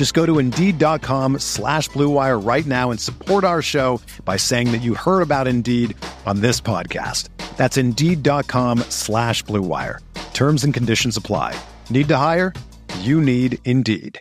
Just go to Indeed.com slash BlueWire right now and support our show by saying that you heard about Indeed on this podcast. That's Indeed.com slash BlueWire. Terms and conditions apply. Need to hire? You need Indeed.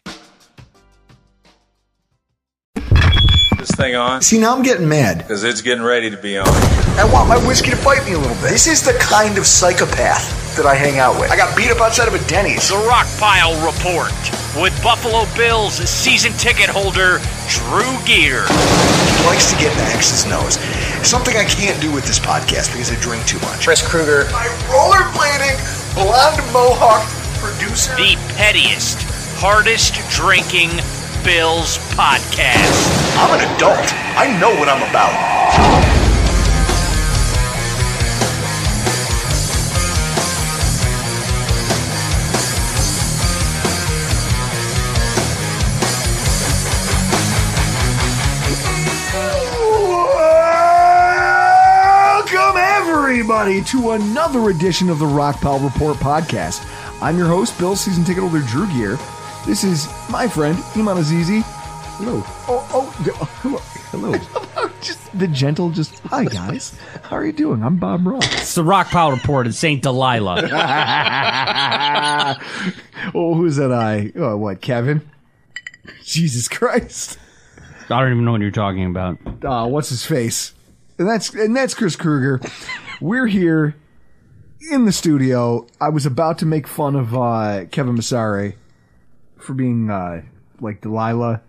this thing on? See, now I'm getting mad. Because it's getting ready to be on. I want my whiskey to fight me a little bit. This is the kind of psychopath that I hang out with. I got beat up outside of a Denny's. The Rockpile Report with Buffalo Bills season ticket holder Drew Gear. He likes to get in X's nose. Something I can't do with this podcast because I drink too much. Chris Kruger. My rollerblading, blonde mohawk producer. The pettiest, hardest drinking Bills podcast. I'm an adult. I know what I'm about. Everybody, to another edition of the Rockpile Report podcast. I'm your host, Bill Season Ticket Holder Drew Gear. This is my friend, Iman Azizi. Hello. Oh, oh, d- oh, hello. Hello. just the gentle, just, hi, guys. How are you doing? I'm Bob Ross. It's the Rockpile Report in St. Delilah. oh, who's that I? Oh, what, Kevin? Jesus Christ. I don't even know what you're talking about. uh, what's his face? And that's and that's Chris Kruger. We're here in the studio. I was about to make fun of uh, Kevin Masari for being uh, like Delilah.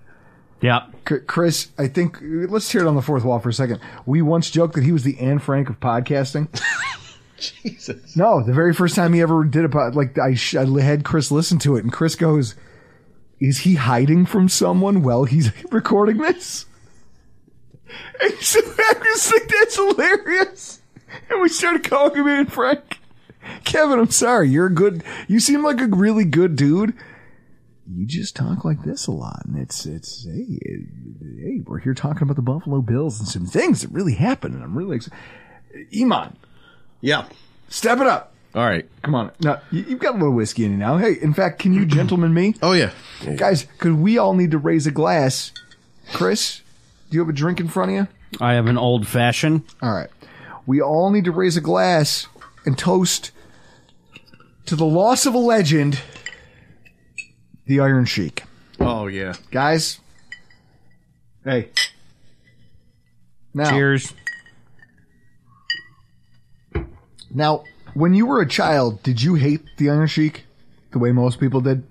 Yeah. C- Chris, I think let's tear it on the fourth wall for a second. We once joked that he was the Anne Frank of podcasting. Jesus. No, the very first time he ever did a pod, like I, sh- I had Chris listen to it, and Chris goes, "Is he hiding from someone while he's recording this?" And so I was like, "That's hilarious," and we started calling him Anne Frank. Kevin, I'm sorry. You're a good. You seem like a really good dude. You just talk like this a lot, and it's it's hey hey we're here talking about the Buffalo Bills and some things that really happened, and I'm really excited. Iman, Yeah. step it up. All right. Come on. Now, you- you've got a little whiskey in you now. Hey, in fact, can you gentlemen me? Oh yeah. Guys, because we all need to raise a glass. Chris, do you have a drink in front of you? I have an old fashioned. All right. We all need to raise a glass and toast to the loss of a legend, the Iron Sheik. Oh yeah. Guys, hey. Now, Cheers. now, when you were a child, did you hate the Iron Sheik the way most people did?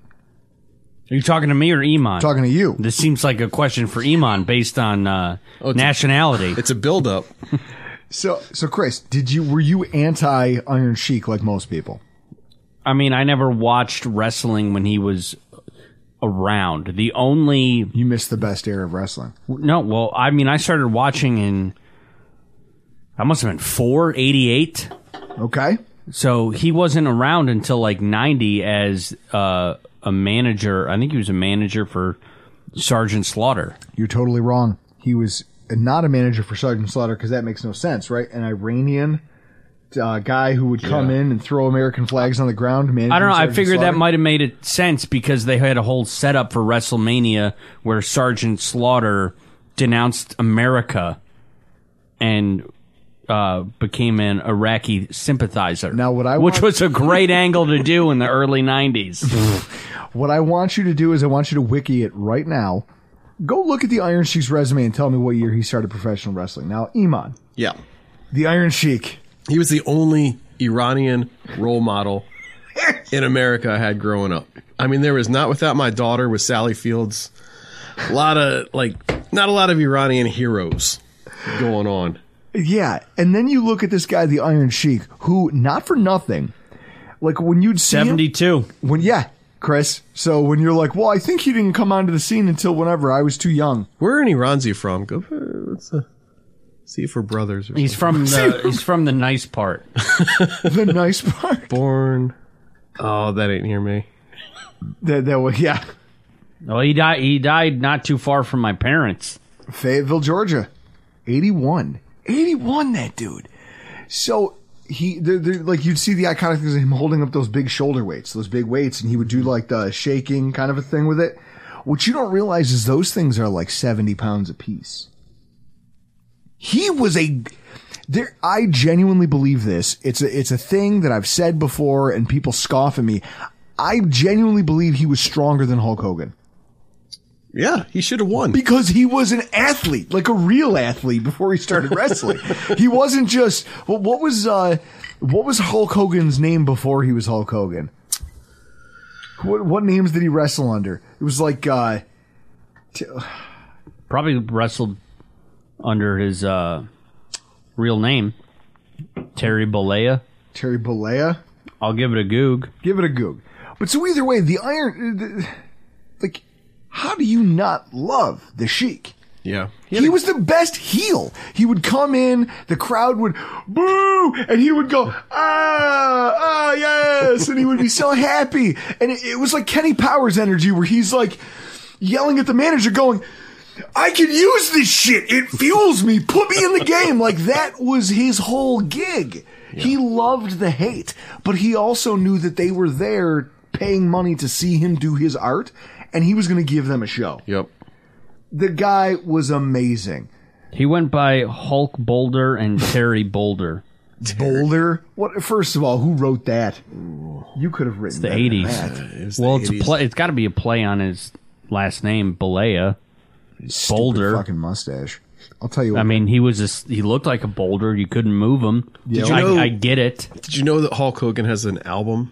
Are you talking to me or Iman? Talking to you. this seems like a question for Iman based on uh, it's a- nationality. It's a build up. So, so Chris, did you were you anti Iron Sheik like most people? I mean, I never watched wrestling when he was around. The only You missed the best era of wrestling. no, well, I mean, I started watching in I must have been four eighty eight. Okay. So he wasn't around until like 90 as uh, a manager. I think he was a manager for Sergeant Slaughter. You're totally wrong. He was not a manager for Sergeant Slaughter because that makes no sense, right? An Iranian uh, guy who would come in and throw American flags on the ground. I don't know. I Sergeant figured that might have made it sense because they had a whole setup for WrestleMania where Sergeant Slaughter denounced America and uh, became an Iraqi sympathizer. Now, what I which was a great angle to do in the early '90s. What I want you to do is I want you to wiki it right now. Go look at the Iron Sheik's resume and tell me what year he started professional wrestling. Now, Iman, Yeah. the Iron Sheik. He was the only Iranian role model in America I had growing up. I mean, there was not without my daughter with Sally Fields. A lot of like, not a lot of Iranian heroes going on. Yeah, and then you look at this guy, the Iron Sheik, who not for nothing, like when you'd see him, Seventy-two. when yeah, Chris. So when you're like, well, I think he didn't come onto the scene until whenever I was too young. Where in Iran's he from? Go for let's uh, see if we're brothers. Or He's from the he's from the nice part. the nice part born. Oh, that ain't near me. that that was yeah, Well, he died. He died not too far from my parents. Fayetteville, Georgia, 81. 81, that dude. So he, they're, they're, like, you'd see the iconic things of him holding up those big shoulder weights, those big weights, and he would do like the shaking kind of a thing with it. What you don't realize is those things are like 70 pounds a piece. He was a, there, I genuinely believe this. It's a, it's a thing that I've said before and people scoff at me. I genuinely believe he was stronger than Hulk Hogan Yeah, he should have won. because he was an athlete, like a real athlete before he started wrestling. he wasn't just well, what was uh what was Hulk Hogan's name before he was Hulk Hogan? What what names did he wrestle under? It was like uh t- Probably wrestled under his uh, real name, Terry Bollea. Terry Bollea. I'll give it a goog. Give it a goog. But so either way, the Iron uh, like how do you not love the Sheik? Yeah, He was the best heel. He would come in, the crowd would boo, and he would go, ah, ah, yes, and he would be so happy. And it, it was like Kenny Powers energy where he's like yelling at the manager going, I can use this shit. It fuels me. Put me in the game. Like that was his whole gig. He loved the hate, but he also knew that they were there paying money to see him do his art and he was going to give them a show. Yep. The guy was amazing. He went by Hulk Boulder and Terry Boulder. Boulder. What? First of all, who wrote that? You could have written The better eighties. that. Well, it's a play. It's got to be a play on his last name, Bollea. Stupid Boulder. fucking mustache. I'll tell you. What, I mean, he was a, s- he looked like a boulder. You couldn't move him. Did you I, I get it. Did you know that Hulk Hogan has an album?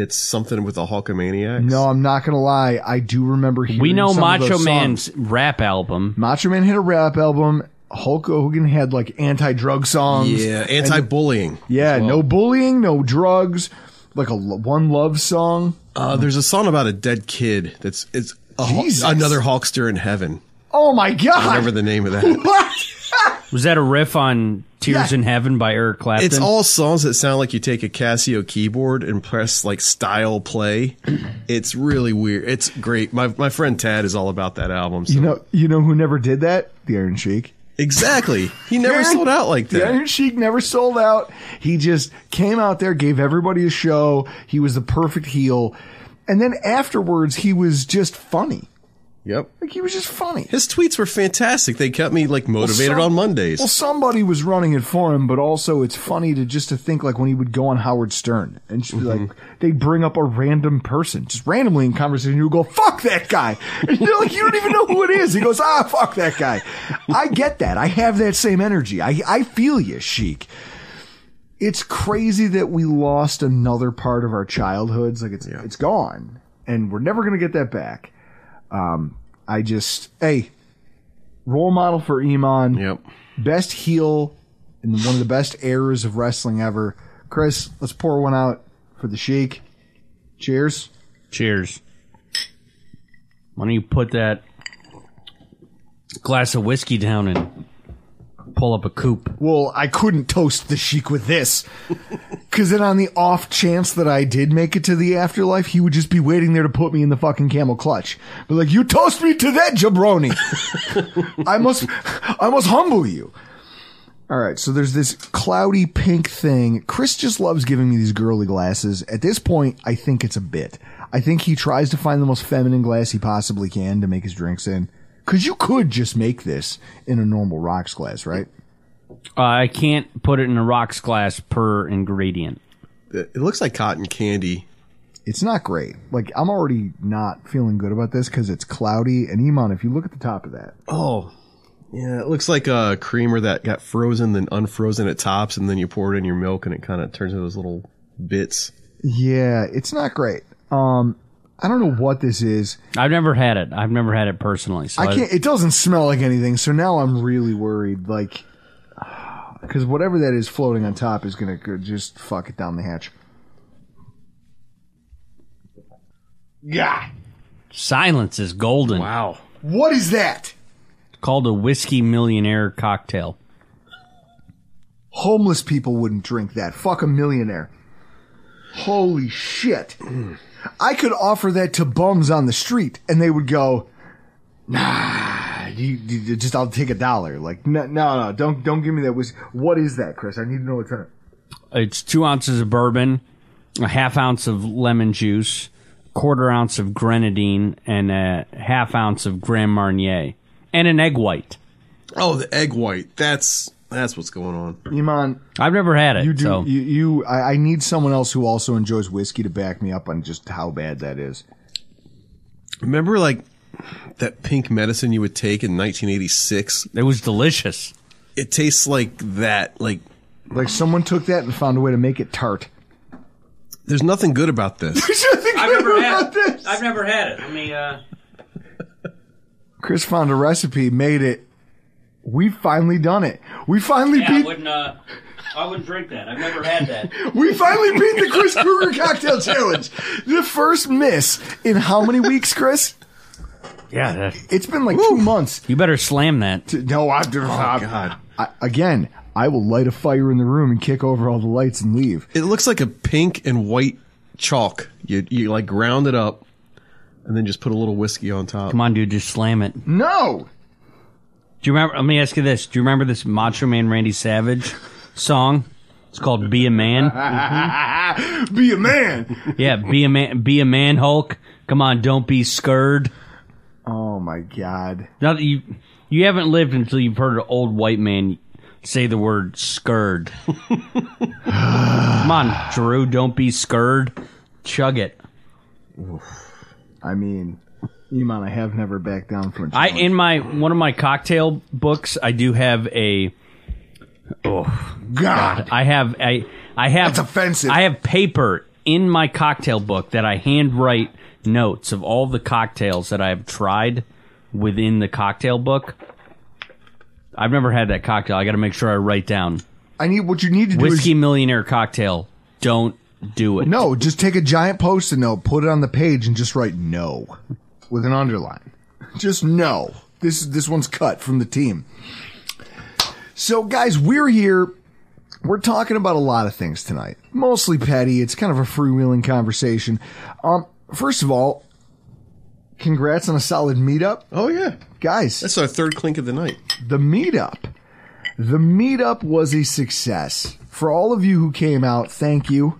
It's something with the Hulkamaniacs. no, I'm not gonna lie. I do remember. Hearing We know some of Macho those Man's songs. rap album. Macho Man had a rap album. Hulk Hogan had like anti-drug songs. Yeah, anti-bullying. Yeah, well. no bullying, no drugs. Like a lo- one love song. Uh, there's a song about a dead kid. That's it's a, Hul- Jesus. another Hulkster in heaven. Oh my god! Whatever the name of that. What? Was that a riff on "Tears Yeah. in Heaven" by Eric Clapton? It's all songs that sound like you take a Casio keyboard and press like style play. It's really weird. It's great. My my friend Tad is all about that album. So. You know, you know who never did that? The Iron Sheik. exactly. He never Iron- sold out like that. The. Iron Sheik never sold out. He just came out there, gave everybody a show. He was the perfect heel. And then afterwards, he was just funny. Yep. Like, he was just funny. His tweets were fantastic. They kept me like motivated some- on Mondays. Well, somebody was running it for him, but also it's funny to just to think like when he would go on Howard Stern and just be Mm-hmm. like they'd bring up a random person just randomly in conversation. You would go, "Fuck that guy," and you're like, you don't even know who it is. He goes, "Ah, fuck that guy." I get that. I have that same energy. I I feel you, Sheik. It's crazy that we lost another part of our childhoods. Like it's it's gone, and we're never gonna get that back. Um, I just hey, role model for Iman yep. best heel and one of the best eras of wrestling ever. Chris, let's pour one out for the Sheik. Cheers. Cheers. Why don't you put that glass of whiskey down and pull up a coop. Well, I couldn't toast the Sheik with this. Cause then on the off chance that I did make it to the afterlife, he would just be waiting there to put me in the fucking camel clutch. But like, you toast me to that jabroni. I must, I must humble you. All right. So there's this cloudy pink thing. Chris just loves giving me these girly glasses. At this point, I think it's a bit. I think he tries to find the most feminine glass he possibly can to make his drinks in. Cause you could just make this in a normal rocks glass, right? Uh, I can't put it in a rocks glass per ingredient. It it looks like cotton candy. it's not great. Like I'm already not feeling good about this because it's cloudy. And Iman, if you look at the top of that, Oh, Yeah, it looks like a creamer that got frozen, then unfrozen at tops, and then you pour it in your milk, and it kind of turns into those little bits. Yeah, it's not great. Um, I don't know what this is. I've never had it. I've never had it personally. So I can't. It doesn't smell like anything. So now I'm really worried. Like, because whatever that is floating on top is gonna go- just fuck it down the hatch. Yeah. silence is golden. Wow. What is that? It's called a whiskey millionaire cocktail. Homeless people wouldn't drink that. Fuck a millionaire. Holy shit. Mm. I could offer that to bums on the street and they would go, nah, you, you- just, I'll take a dollar. Like, no, no, no, don't, don't give me that whiskey. What is that, Chris? I need to know what's in it. It's two ounces of bourbon, a half ounce of lemon juice, quarter ounce of grenadine, and a half ounce of Grand Marnier, and an egg white. Oh, the egg white. That's that's what's going on. Iman, I've never had it. you do, so. you, you I, I need someone else who also enjoys whiskey to back me up on just how bad that is. Remember, like that pink medicine you would take in 1986? it was delicious. It tastes like that. Like Like someone took that and found a way to make it tart. there's nothing good about this. I've never had this. I've never had it. Let me. Uh... Chris found a recipe, made it. We've finally done it. We finally beat. wouldn't. Uh, I wouldn't drink that. I've never had that. We finally beat the Chris Kruger cocktail challenge. The first miss in how many weeks, Chris? yeah, that, It's been like two months. you better slam that. No, I, oh, God. I, again, I will light a fire in the room and kick over all the lights and leave. It looks like a pink and white chalk. You you like ground it up, and then just put a little whiskey on top. Come on, dude, just slam it. Do you remember? Let me ask you this: Do you remember this Macho Man Randy Savage song? It's called "Be a Man." Be a man. Yeah, be a man. Be a man, Hulk. Come on, don't be scared. Oh my god. Now that you you haven't lived until you've heard an old white man say the word "scared." Come on, Drew, don't be scared. Chug it. I mean, Iman, I have never backed down from a I challenge. in my one of my cocktail books, I do have a. Oh God. I have I I have That's offensive. I have paper in my cocktail book that I handwrite notes of all the cocktails that I have tried within the cocktail book. I've never had that cocktail. I got to make sure I write down I need what you need to do whiskey is millionaire cocktail. Don't do it. no, just take a giant post-it note, put it on the page, and just write no with an underline. Just no. This this one's cut from the team. So, guys, we're here. We're talking about a lot of things tonight. Mostly petty. It's kind of a freewheeling conversation. Um, first of all, congrats on a solid meetup, Oh yeah, guys. that's our third clink of the night. the meetup. The meetup was a success. For all of you who came out, thank you.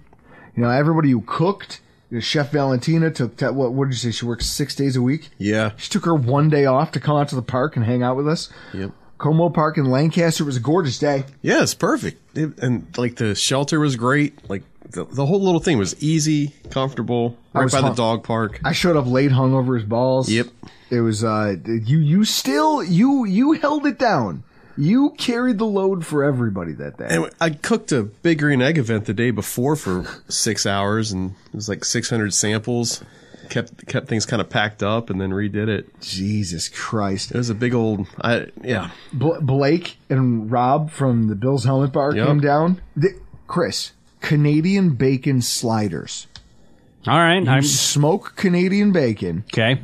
You know, everybody who cooked. Chef Valentina took, what, what did you say? She works six days a week? Yeah. She took her one day off to come out to the park and hang out with us. Yep. Como Park in Lancaster was a gorgeous day. Yeah, it's perfect. It- and like the shelter was great. Like the, the whole little thing was easy, comfortable, right by the dog park. I showed up late, hung over his balls. Yep. It was, uh, you, you still, you, you held it down. You carried the load for everybody that day. And I cooked a big green egg event the day before for six hours, and it was like 600 samples. Kept kept things kind of packed up, and then redid it. Jesus Christ. It was a big old, I yeah. Bl- Blake and Rob from the Bills Helmet Bar Yep. came down. The- Chris, Canadian bacon sliders. All right. I'm Smoke Canadian bacon, okay.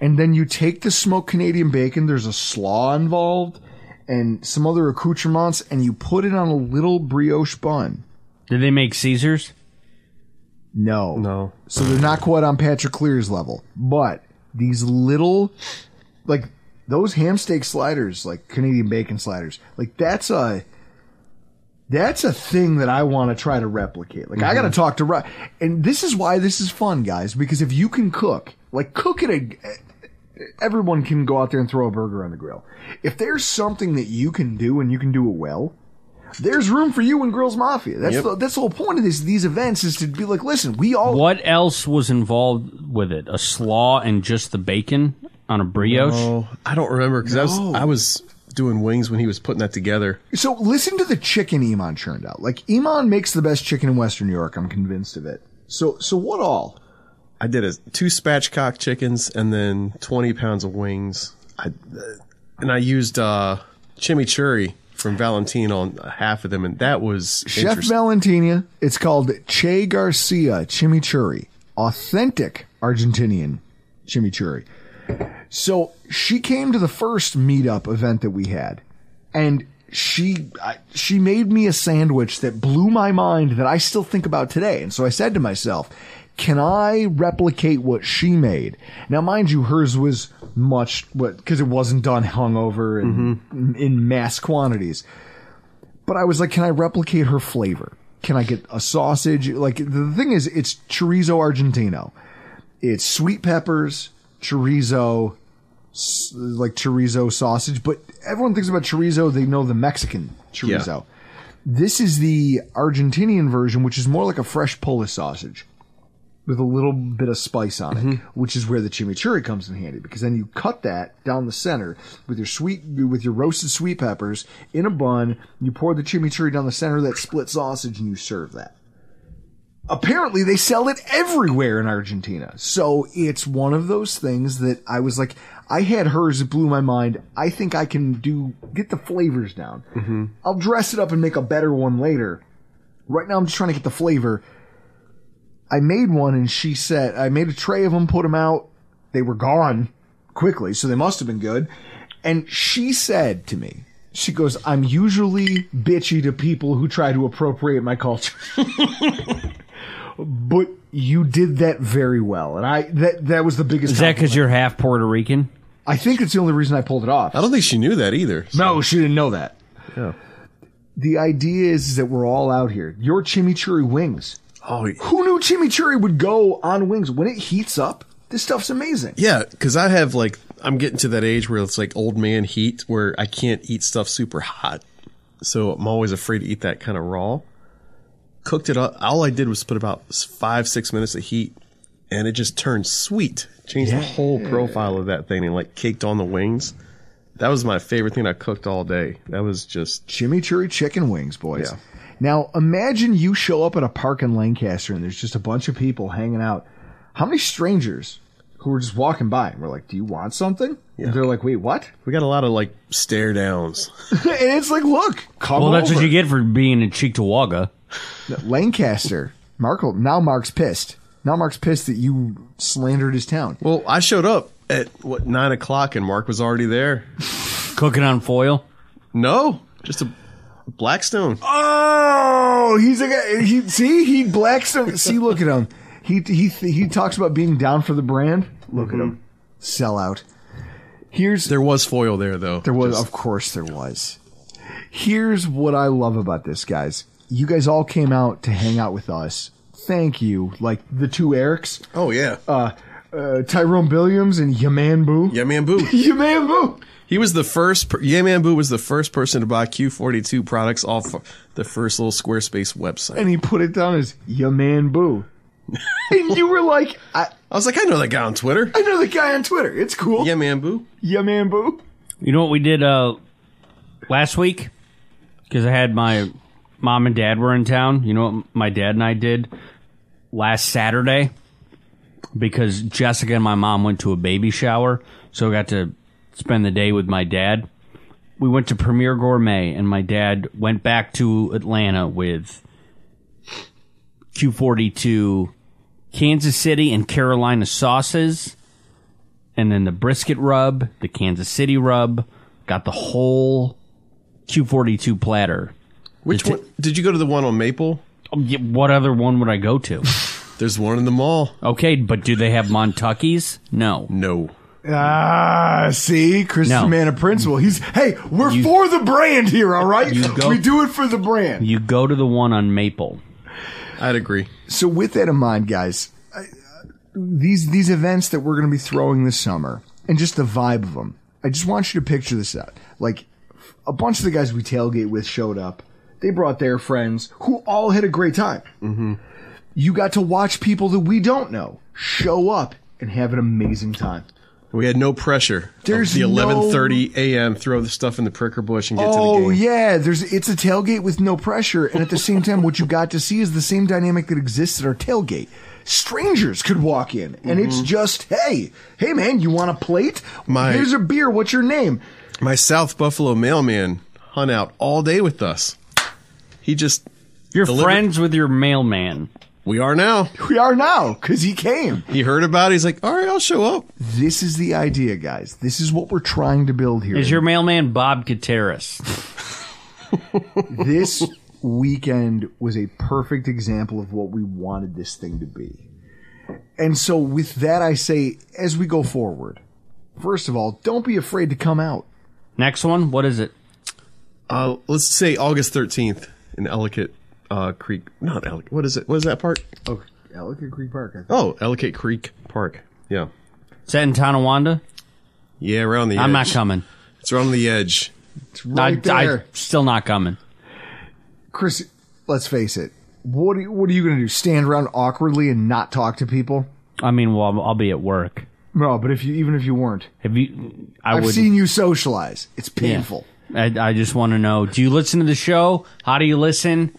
and then you take the smoked Canadian bacon. There's a slaw involved and some other accoutrements, and you put it on a little brioche bun. Did they make Caesars? No, No, So they're not quite on Patrick Clear's level, but these little, like those ham steak sliders, like Canadian bacon sliders, like that's a, that's a thing that I want to try to replicate. Like I got to mm-hmm. talk to Rob, and this is why this is fun, guys. Because if you can cook, like cook it a. Everyone can go out there and throw a burger on the grill. If there's something that you can do and you can do it well, there's room for you in Grills Mafia. That's Yep. the, that's the whole point of this, these events is to be like, listen, we all What else was involved with it? A slaw and just the bacon on a brioche? oh, I don't remember because I was I was doing wings when he was putting that together. So listen to the chicken Iman churned out. Like Iman makes the best chicken in Western New York. I'm convinced of it. So so what all? I did a two spatchcock chickens and then 20 pounds of wings. I, and I used uh, chimichurri from Valentino on half of them, and that was Chef. Valentina. It's called Che Garcia Chimichurri, authentic Argentinian chimichurri. So she came to the first meetup event that we had, and she I, she made me a sandwich that blew my mind that I still think about today. And so I said to myself, "Can I replicate what she made?" Now, mind you, hers was much what because it wasn't done hungover and mm-hmm. in mass quantities. But I was like, can I replicate her flavor? Can I get a sausage? Like the thing is, it's chorizo argentino. It's sweet peppers, chorizo, like chorizo sausage. But everyone thinks about chorizo; they know the Mexican chorizo. This is the Argentinian version, which is more like a fresh Polish sausage with a little bit of spice on it, mm-hmm. which is where the chimichurri comes in handy because then you cut that down the center with your sweet with your roasted sweet peppers in a bun. You pour the chimichurri down the center of that split sausage and you serve that. Apparently, they sell it everywhere in Argentina. So it's one of those things that I was like, I had hers, it blew my mind. I think I can do, get the flavors down. Mm-hmm. I'll dress it up and make a better one later. Right now, I'm just trying to get the flavor. I made one and she said, I made a tray of them, put them out. They were gone quickly, so they must have been good. And she said to me, she goes, I'm usually bitchy to people who try to appropriate my culture. but you did that very well. And I, that, that was the biggest. Is that because you're half Puerto Rican? I think it's the only reason I pulled it off. I don't think she knew that either. No, she didn't know that. Yeah. The idea is, is that we're all out here. Your chimichurri wings. Oh, Who knew chimichurri would go on wings? When it heats up, this stuff's amazing. yeah, because I have like, I'm getting to that age where it's like old man heat where I can't eat stuff super hot. So I'm always afraid to eat that kind of raw. Cooked it up. All I did was put about five, six minutes of heat and it just turned sweet. Changed the whole profile of that thing and like caked on the wings. That was my favorite thing I cooked all day. That was just Chimichurri chicken wings, boys. Yeah. Now, imagine you show up at a park in Lancaster and there's just a bunch of people hanging out. How many strangers who were just walking by and we're like, "Do you want something?" And they're like, "Wait, what?" we got a lot of like stare downs. and it's like, "Look, come Well, that's over." what you get for being in Cheektowaga. Lancaster. Markle. Now Mark's pissed. Now Mark's pissed that you slandered his town. Well, I showed up at what nine o'clock and Mark was already there. Cooking on foil. No, just a Blackstone. Oh, he's a guy. He see he Blackstone. see, look at him. He he he talks about being down for the brand. Look at him, sell out. Here's There was foil there though. There was, Just- of course, there was. Here's what I love about this, guys. You guys all came out to hang out with us. Thank you. Like the two Erics, oh yeah, uh, uh, Tyrone Williams and Yaman Boo. yeah, man, boo. Yaman Boo. He was the first. Per- yeah, man, boo was the first person to buy Q42 products off the first little Squarespace website. And he put it down as Yaman Boo. and you were like, I, I was like, I know that guy on Twitter. I know the guy on Twitter. It's cool. Yeah, man, boo. Yaman Boo. You know what we did uh, last week? Because I had my mom and dad were in town. You know what my dad and I did last Saturday? Because Jessica and my mom went to a baby shower, so I got to spend the day with my dad. We went to Premier Gourmet, and my dad went back to Atlanta with Q42 Kansas City and Carolina sauces and then the brisket rub, the Kansas City rub, got the whole Q42 platter. Which Did one? Did you go to the one on Maple? Oh, What other one would I go to? There's one in the mall. Okay, but do they have Montucky's? No. No. Ah, see, Chris No. is a man of principle. He's hey, we're You- for the brand here, all right? Go- we do it for the brand. You go to the one on Maple. I'd agree. So with that in mind, guys, I, uh, these these events that we're going to be throwing this summer and just the vibe of them, I just want you to picture this out. Like a bunch of the guys we tailgate with showed up. They brought their friends who all had a great time. Mm-hmm. You got to watch people that we don't know show up and have an amazing time. We had no pressure. There's the no- 11:30 a.m. Throw the stuff in the pricker bush and get to the oh, game. Oh yeah, there's it's a tailgate with no pressure, and at the same time, what you got to see is the same dynamic that exists at our tailgate. Strangers could walk in, and it's mm-hmm. just, hey, hey man, you want a plate? My- Here's a beer. What's your name? My South Buffalo mailman hung out all day with us. He just You're Deliver- friends with your mailman. We are now. We are now because he came. He heard about it. He's like, all right, I'll show up. This is the idea, guys. This is what we're trying to build here. Is your mailman Bob Gutierrez? this weekend was a perfect example of what we wanted this thing to be. And so, with that, I say, as we go forward, first of all, don't be afraid to come out. Next one, what is it? Uh, let's say August 13th in Ellicott uh, Creek. Not Ellicott. What is it? What is that park? Oh, Ellicott Creek Park. I think. Oh, Ellicott Creek Park. Yeah. Is that in Tonawanda? Yeah, around the edge. I'm not coming. It's around the edge. It's right I, there. I still not coming. Chris, let's face it. What are, you- what are you going to do? Stand around awkwardly and not talk to people? I mean, well, I'll, I'll be at work. No, but if you even if you weren't, Have you? I I've would. seen you socialize. It's yeah. painful. I, I just want to know: Do you listen to the show? How do you listen?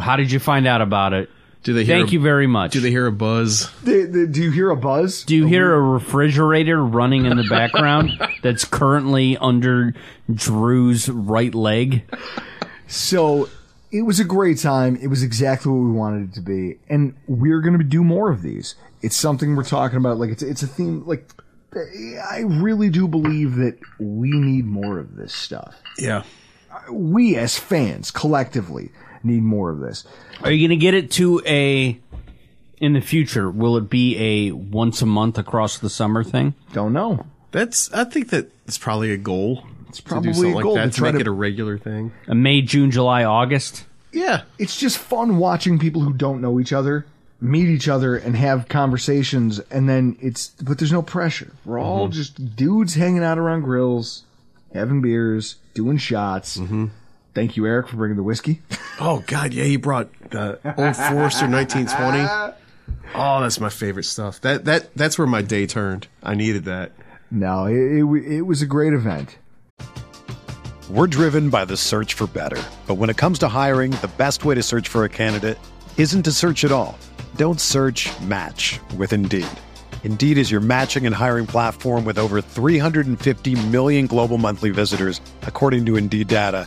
How did you find out about it? Do they hear Thank a, you very much. Do they hear a buzz? The- the- do you hear a buzz? Do you hear a refrigerator running in the background that's currently under Drew's right leg? So it was a great time. It was exactly what we wanted it to be, and we're going to do more of these. It's something we're talking about. Like it's it's a theme. Like I really do believe that we need more of this stuff. Yeah. We as fans collectively need more of this. Are you going to get it to a in the future? Will it be a once a month across the summer thing? Don't know. That's. I think that it's probably a goal. It's probably to do something a goal like to that to try make to- it a regular thing. A May, June, July, August. Yeah. It's just fun watching people who don't know each other meet each other and have conversations, and then it's but there's no pressure. We're all mm-hmm. just dudes hanging out around grills, having beers, doing shots. Mm-hmm. Thank you, Eric, for bringing the whiskey. Oh God, yeah. He brought the Old Forester 1920. Oh, that's my favorite stuff. That that that's where my day turned. I needed that. no, it, it, it was a great event. We're driven by the search for better. But when it comes to hiring, the best way to search for a candidate isn't to search at all. Don't search match with Indeed. Indeed is your matching and hiring platform with over 350 million global monthly visitors, according to Indeed data,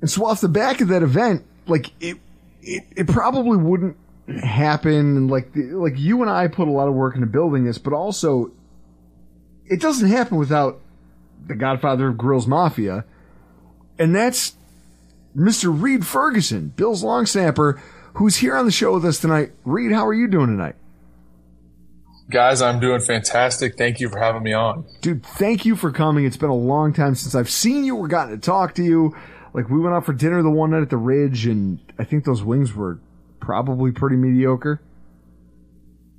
And so off the back of that event, like it, it, it probably wouldn't happen. Like, the, like you and I put a lot of work into building this, but also it doesn't happen without the godfather of Grills Mafia. And that's Mr. Reid Ferguson, Bill's long snapper, who's here on the show with us tonight. Reid, how are you doing tonight? Guys, I'm doing fantastic. Thank you for having me on. Dude, thank you for coming. It's been a long time since I've seen you or gotten to talk to you. Like we went out for dinner the one night at the Ridge, and I think those wings were probably pretty mediocre.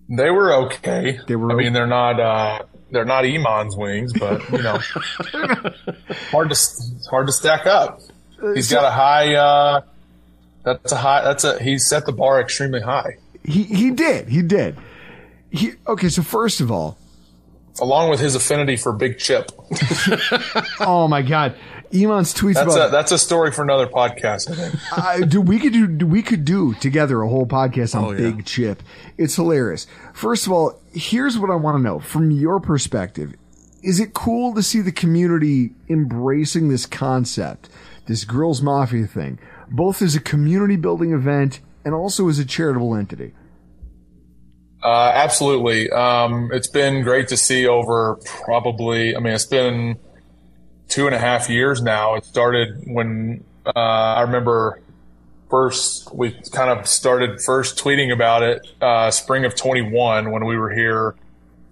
They were okay. They were I o- mean, they're not. uh They're not Iman's wings, but you know, hard to hard to stack up. He's got a high. uh That's a high. That's a. He set the bar extremely high, He he did. He did. He okay. So first of all, along with his affinity for Big Chip. oh my God, Iman's tweets That's about a that's a story for another podcast. I think. I, do we could do we could do together a whole podcast on Oh, yeah. Big Chip. It's hilarious. First of all, here's what I want to know from your perspective: Is it cool to see the community embracing this concept, this Grills Mafia thing, both as a community building event and also as a charitable entity? Uh, absolutely. Um, it's been great to see over probably, I mean, it's been two and a half years now. It started when uh, I remember first, we kind of started first tweeting about it uh, spring of 21 when we were here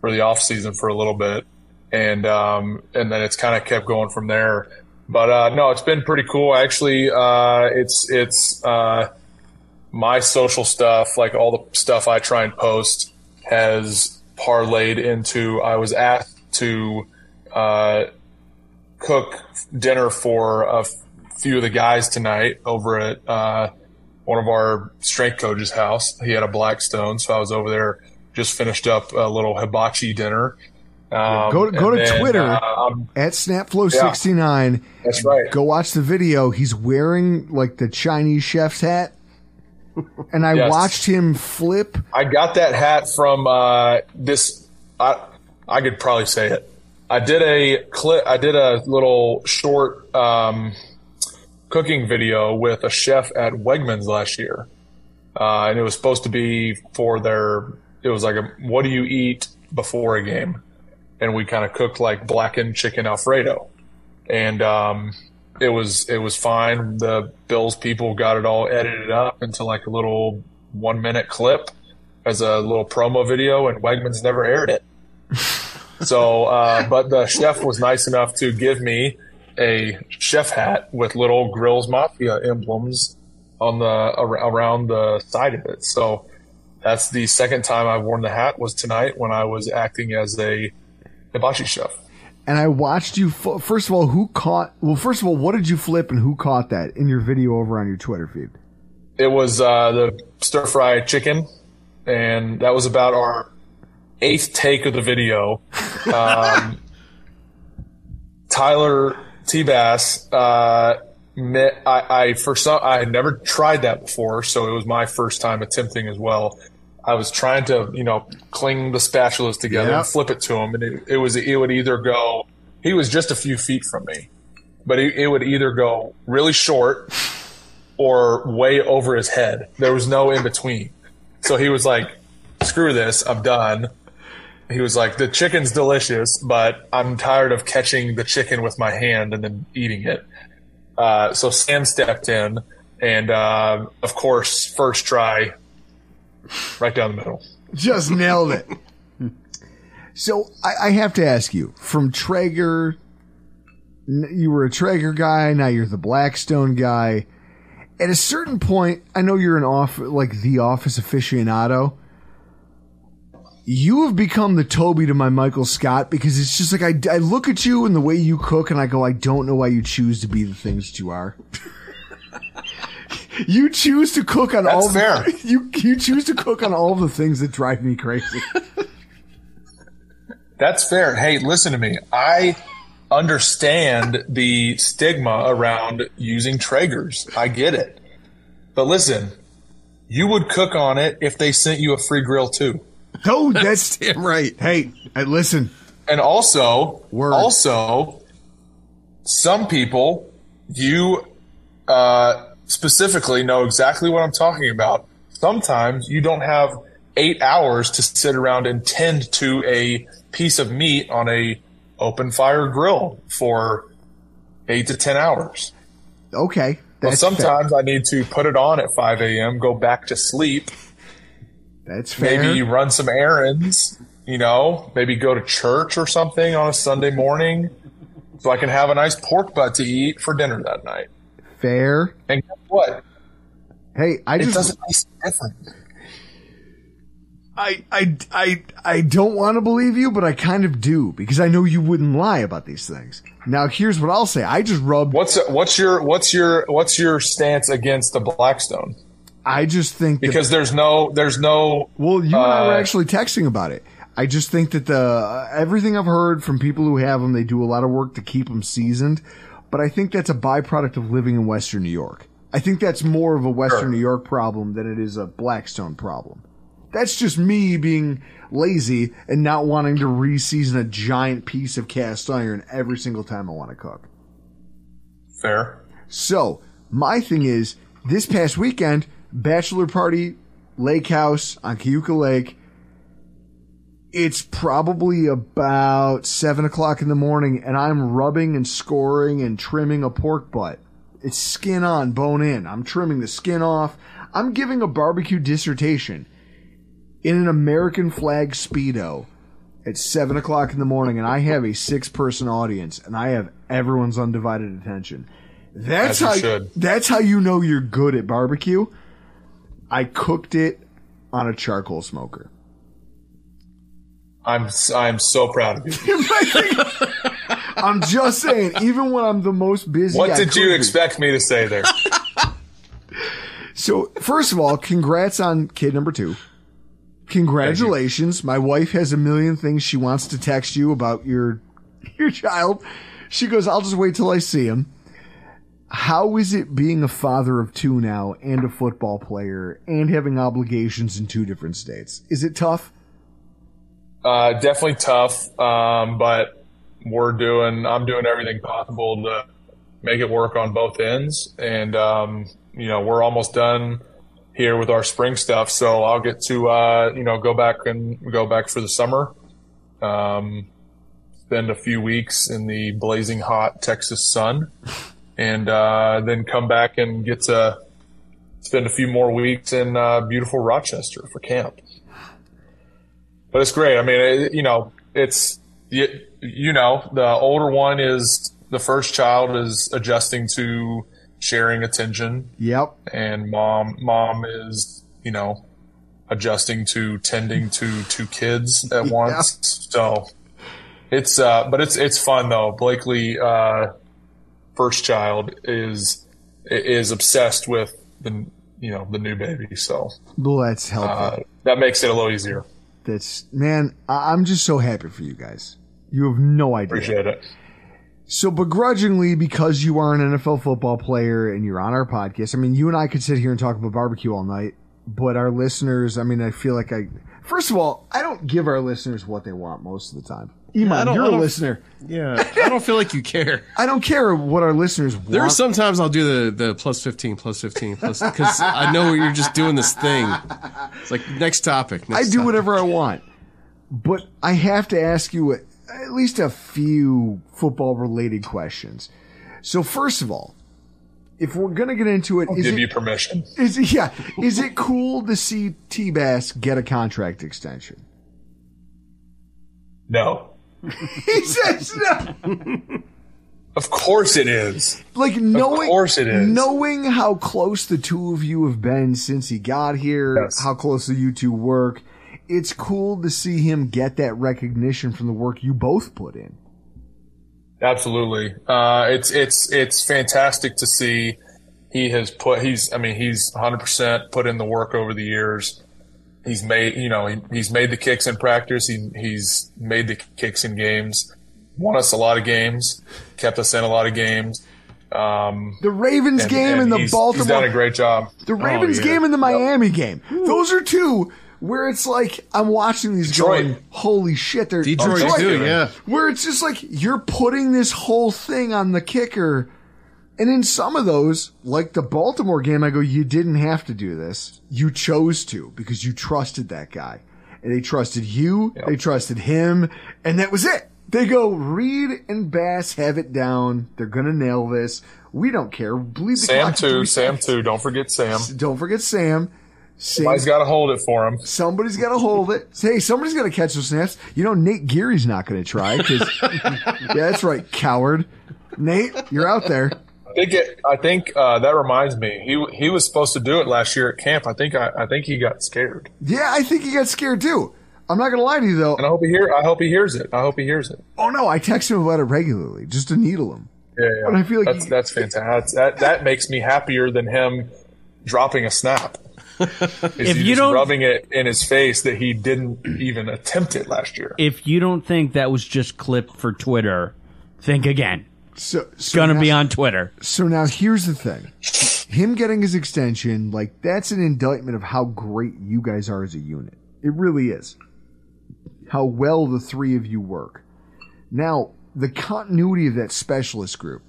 for the off season for a little bit. And, um, and then it's kind of kept going from there. But uh, no, it's been pretty cool. Actually, uh, it's it's uh, my social stuff, like all the stuff I try and post, has parlayed into. I was asked to uh, cook dinner for a f- few of the guys tonight over at uh, one of our strength coaches' house. He had a Blackstone, so I was over there. Just finished up a little hibachi dinner. Um, go go to then, Twitter uh, um, at Snapflow69. that's right. Go watch the video. He's wearing like the Chinese chef's hat. And I Yes. watched him flip. I got that hat from uh, this. I I could probably say it. I did a clip. I did a little short um, cooking video with a chef at Wegmans last year, uh, and it was supposed to be for their. It was like a what do you eat before a game, and we kind of cooked like blackened chicken alfredo, and um, it was it was fine. The Bills people got it all edited up into like a little one minute clip as a little promo video, and Wegmans never aired it. so, uh, but the chef was nice enough to give me a chef hat with little Grills Mafia emblems on the around the side of it. So that's the second time I've worn the hat was tonight when I was acting as a hibachi chef. And I watched you. F- first of all, who caught? Well, first of all, what did you flip and who caught that in your video over on your Twitter feed? It was uh, the stir fry chicken, and that was about our eighth take of the video. Um, Tyler T Bass, uh, met, I, I for some I had never tried that before, so it was my first time attempting as well. I was trying to, you know, cling the spatulas together and flip it to him, and it, it was it would either go. He was just a few feet from me, but it, it would either go really short or way over his head. There was no in between. So he was like, "Screw this, I'm done." He was like, "The chicken's delicious, but I'm tired of catching the chicken with my hand and then eating it." Uh, so Sam stepped in, and uh, of course, first try, right down the middle. Just nailed it. so I, I have to ask you, from Traeger, you were a Traeger guy, now you're the Blackstone guy. At a certain point, I know you're an off like the Office aficionado. You have become the Toby to my Michael Scott because it's just like I, I look at you and the way you cook and I go, I don't know why you choose to be the things that you are. you choose to cook on all fair. The, you you choose to cook on all the things that drive me crazy. That's fair. Hey, listen to me. I understand the stigma around using Traegers. I get it. But listen, you would cook on it if they sent you a free grill too. No, that's Damn right. hey. I, listen, And also, Word. also, some people, you uh, specifically know exactly what I'm talking about. Sometimes you don't have eight hours to sit around and tend to a piece of meat on a open fire grill for eight to ten hours. okay. But That's fair. sometimes I need to put it on at 5 a.m., go back to sleep, that's fair. maybe you run some errands, you know, maybe go to church or something on a Sunday morning so I can have a nice pork butt to eat for dinner that night. fair. And guess what? Hey, I It just doesn't taste different. I, I, I, I don't want to believe you, but I kind of do because I know you wouldn't lie about these things. Now, here's what I'll say. I just rubbed. What's what's your what's your what's your stance against the Blackstone? I just think that, Because there's no there's no well, you and I were uh, actually texting about it. I just think that the everything I've heard from people who have them, they do a lot of work to keep them seasoned. But I think that's a byproduct of living in Western New York. I think that's more of a Western Sure. New York problem than it is a Blackstone problem. That's just me being lazy and not wanting to re-season a giant piece of cast iron every single time I want to cook. fair. So, my thing is, This past weekend, bachelor party, lake house on Cayuga Lake. It's probably about seven o'clock in the morning, and I'm rubbing and scoring and trimming a pork butt. It's skin on, bone in. I'm trimming the skin off. I'm giving a barbecue dissertation in an American flag Speedo at seven o'clock in the morning, and I have a six person audience, and I have everyone's undivided attention. That's As how that's how you know you're good at barbecue. I cooked it on a charcoal smoker. I'm I'm so proud of you. I'm just saying, even when I'm the most busy, What I did you be. expect me to say there? So, first of all, congrats on kid number two. Congratulations. My wife has a million things she wants to text you about your your child. She goes, "I'll just wait till I see him." How is it being a father of two now and a football player and having obligations in two different states? Is it tough? Uh, definitely tough, um, but we're doing. I'm doing everything possible to make it work on both ends, and um, you know we're almost done here with our spring stuff. So I'll get to uh, you know go back and go back for the summer. Um, spend a few weeks in the blazing hot Texas sun, and uh, then come back and get to spend a few more weeks in uh, beautiful Rochester for camp but it's great. I mean, it, you know, it's you, you know, the older one is the first child is adjusting to sharing attention, Yep. and mom mom is you know adjusting to tending to two kids at once. So it's uh, but it's it's fun though. Blakely, uh, first child is is obsessed with the you know the new baby. So Well, that's helpful. uh, that makes it a little easier. that's man. I- I'm just so happy for you guys. You have no idea. Appreciate it. So begrudgingly, because you are an NFL football player and you're on our podcast, I mean, you and I could sit here and talk about barbecue all night, but our listeners, I mean, I feel like I, first of all, I don't give our listeners what they want most of the time. Eamoon, don't- you're a listener. Yeah, I don't feel like you care. I don't care what our listeners want. There are sometimes I'll do the, the plus 15, plus 15, plus, because I know you're just doing this thing. It's like, next topic. I do topic. whatever I want, but I have to ask you at least a few football related questions. So first of all, if we're gonna get into it, is Give it, you permission. Is it, yeah? Is it cool to see T Bass get a contract extension? No. He says no. Of course it is. Like knowing, of course it is. knowing how close the two of you have been since he got here, Yes. how closely you two work. It's cool to see him get that recognition from the work you both put in. Absolutely. Uh, it's it's it's fantastic to see. He has put. He's. I mean, he's 100 percent put in the work over the years. He's made. You know, he, he's made the kicks in practice. He, he's made the kicks in games. Won us a lot of games. Kept us in a lot of games. Um, The Ravens and- game and, the he's, Baltimore, He's done a great job. the Ravens yeah. game and the Miami game. Those are two where it's like I'm watching these Detroit. going, holy shit, they're Detroit, Detroit. too, yeah. where it's just like you're putting this whole thing on the kicker. And in some of those, like the Baltimore game, I go, you didn't have to do this. You chose to because you trusted that guy. And they trusted you, they trusted him, and that was it. They go, Reid and Bass have it down. They're gonna nail this. We don't care. Bleed the Sam clock too. Sam seconds. too. Don't forget Sam. Don't forget Sam. Somebody's got to hold it for him. Somebody's got to hold it. Hey, somebody's got to catch those snaps. You know, Nate Geary's not going to try because, yeah, that's right, coward. Nate, you're out there. I think it, I think uh, that reminds me. He he was supposed to do it last year at camp. I think I, I think he got scared. Yeah, I think he got scared too. I'm not going to lie to you though. And I hope he hear. I hope he hears it. I hope he hears it. Oh no, I text him about it regularly just to needle him. Yeah, yeah. But I feel like that's he- that's fantastic. That that makes me happier than him dropping a snap. If if you you don't- rubbing it in his face that he didn't even attempt it last year. If you don't think that was just clipped for Twitter, think again. So, so Gonna now, be on Twitter. So now here's the thing. Him getting his extension, like that's an indictment of how great you guys are as a unit. It really is. How well the three of you work. Now, the continuity of that specialist group,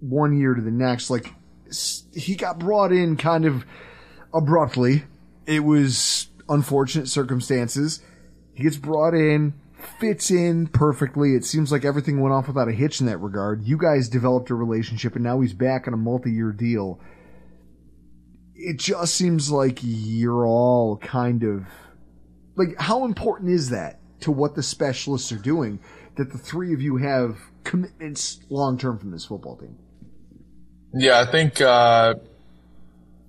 one year to the next, like he got brought in kind of abruptly. It was unfortunate circumstances. He gets brought in, fits in perfectly. It seems like everything went off without a hitch in that regard. You guys developed a relationship, and now he's back on a multi-year deal. It just seems like you're all kind of like how important is that to what the specialists are doing that the three of you have commitments long term from this football team? Yeah, I think. Uh,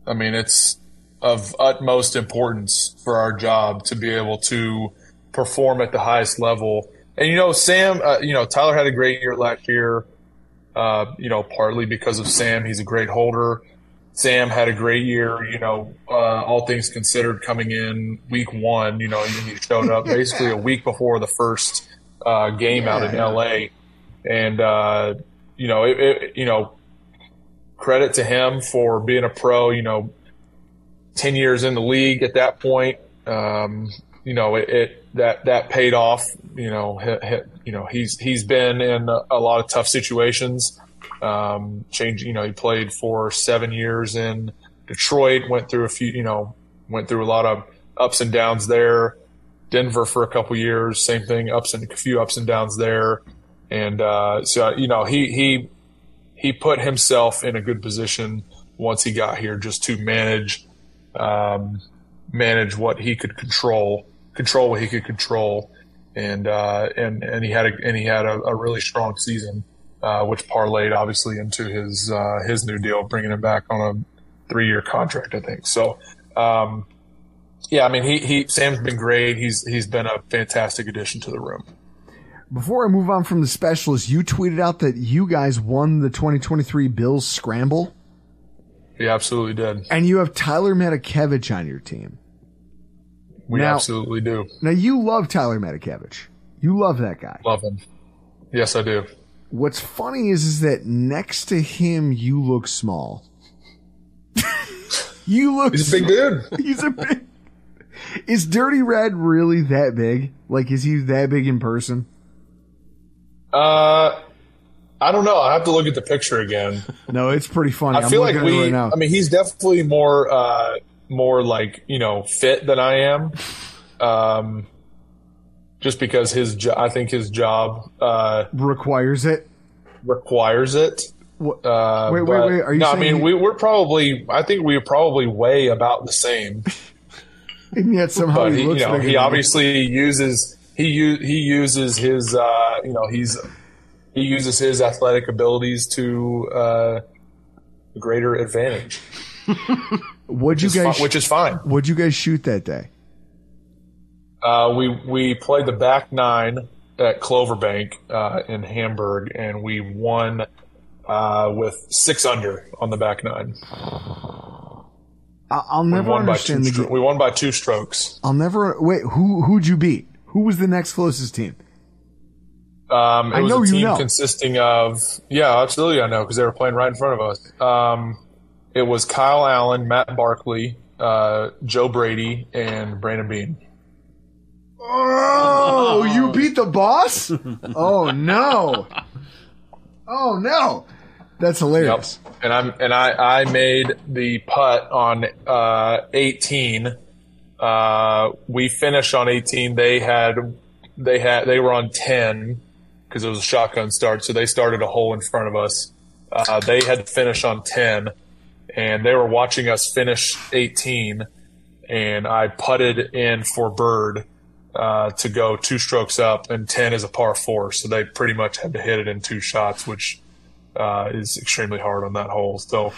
I mean, it's of utmost importance for our job to be able to perform at the highest level. And you know, Sam, uh, you know, Tyler had a great year last year. Uh, you know, partly because of Sam, he's a great holder. Sam had a great year, you know, uh, all things considered, coming in week one, you know, he showed up basically a week before the first uh, game out in Yeah. LA. And, uh, you know, it, it, you know, credit to him for being a pro, you know, 10 years in the league at that point. Um, you know, it, it that, that paid off, you know, he, he- you know, he's, he's been in a, a lot of tough situations. Um, change, you know, he played for seven years in Detroit, went through a few, you know, went through a lot of ups and downs there. Denver for a couple years, same thing, ups and a few ups and downs there. And, uh, so, you know, he, he, he put himself in a good position once he got here just to manage, um, manage what he could control, control what he could control. And, uh, and, and he had a, and he had a, a really strong season uh, which parlayed obviously into his uh, his new deal, bringing him back on a three year contract, I think. So, um, yeah, I mean, he, he Sam's been great. He's he's been a fantastic addition to the room. Before I move on from the specialist, you tweeted out that you guys won the 2023 Bills Scramble, He absolutely did. and you have Tyler Matakevich on your team. We Now- absolutely do Now, you love Tyler Matakevich. You love that guy. love him. Yes, I do. What's funny is, is that next to him, you look small. you look. He's a big dude. He's a big. Is Dirty Red really that big? Like, is he that big in person? Uh, I don't know. I have to look at the picture again. No, it's pretty funny. I feel like looking at it we. right. I mean, he's definitely more uh, more like you know fit than I am. Um, just because his jo- I think his job uh, requires it. requires it. Uh, Wait, wait, but- wait, are you no, I mean, he- we, we're probably. I think we are probably weigh about the same. and yet somehow he, he, you looks know, he obviously uses he u- he uses his uh, you know he's he uses his athletic abilities to uh, greater advantage, What'd you which is, guys? fi- which is fine. what'd you guys shoot that day? Uh, we we played the back nine at Cloverbank uh, in Hamburg, and we won uh, with six under on the back nine. I'll never won by two. understand the Stro- game. we won by two strokes. I'll never wait. Who who'd you beat? Who was the next closest team? Um, it I was know a you team know. consisting of yeah, absolutely, I know because they were playing right in front of us. Um, it was Kyle Allen, Matt Barkley, uh, Joe Brady, and Brandon Beane. Oh, you beat the boss? Oh no! Oh no! That's Yep. hilarious. And I'm and I I made the putt on uh, 18. Uh, we finished on 18. They had they had they were on 10 because it was a shotgun start, so they started a hole in front of us. Uh, they had to finish on 10, and they were watching us finish 18. And I putted in for bird uh, to go two strokes up, and 10 is a par four, so they pretty much had to hit it in two shots, which uh, is extremely hard on that hole. So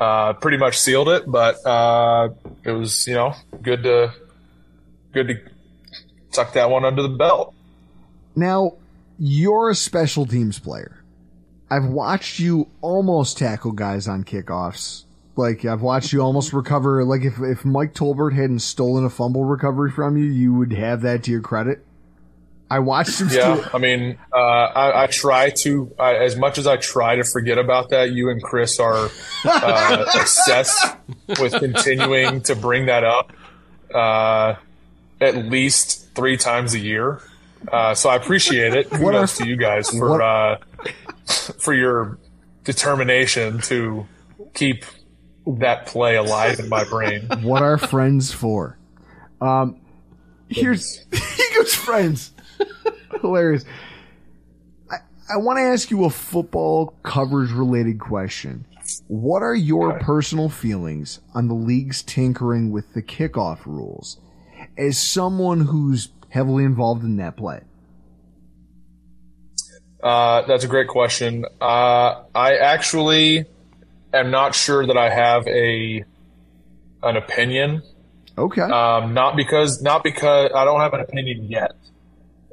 uh, pretty much sealed it, but uh, it was you know good to good to tuck that one under the belt. Now, you're a special teams player. I've watched you almost tackle guys on kickoffs. Like I've watched you almost recover. Like if if Mike Tolbert hadn't stolen a fumble recovery from you, you would have that to your credit. I watched him. Yeah, I mean, uh, I, I try to I, as much as I try to forget about that. You and Chris are uh, obsessed with continuing to bring that up uh, at least three times a year. Uh, so I appreciate it. What Kudos are- to you guys for what- uh, for your determination to keep that play alive in my brain. what are friends for? Um, here's he goes friends. Hilarious. I, I want to ask you a football coverage related question. What are your Okay. personal feelings on the league's tinkering with the kickoff rules as someone who's heavily involved in that play? Uh, that's a great question. Uh, I actually am not sure that I have a an opinion. Okay. Um, not because not because I don't have an opinion yet.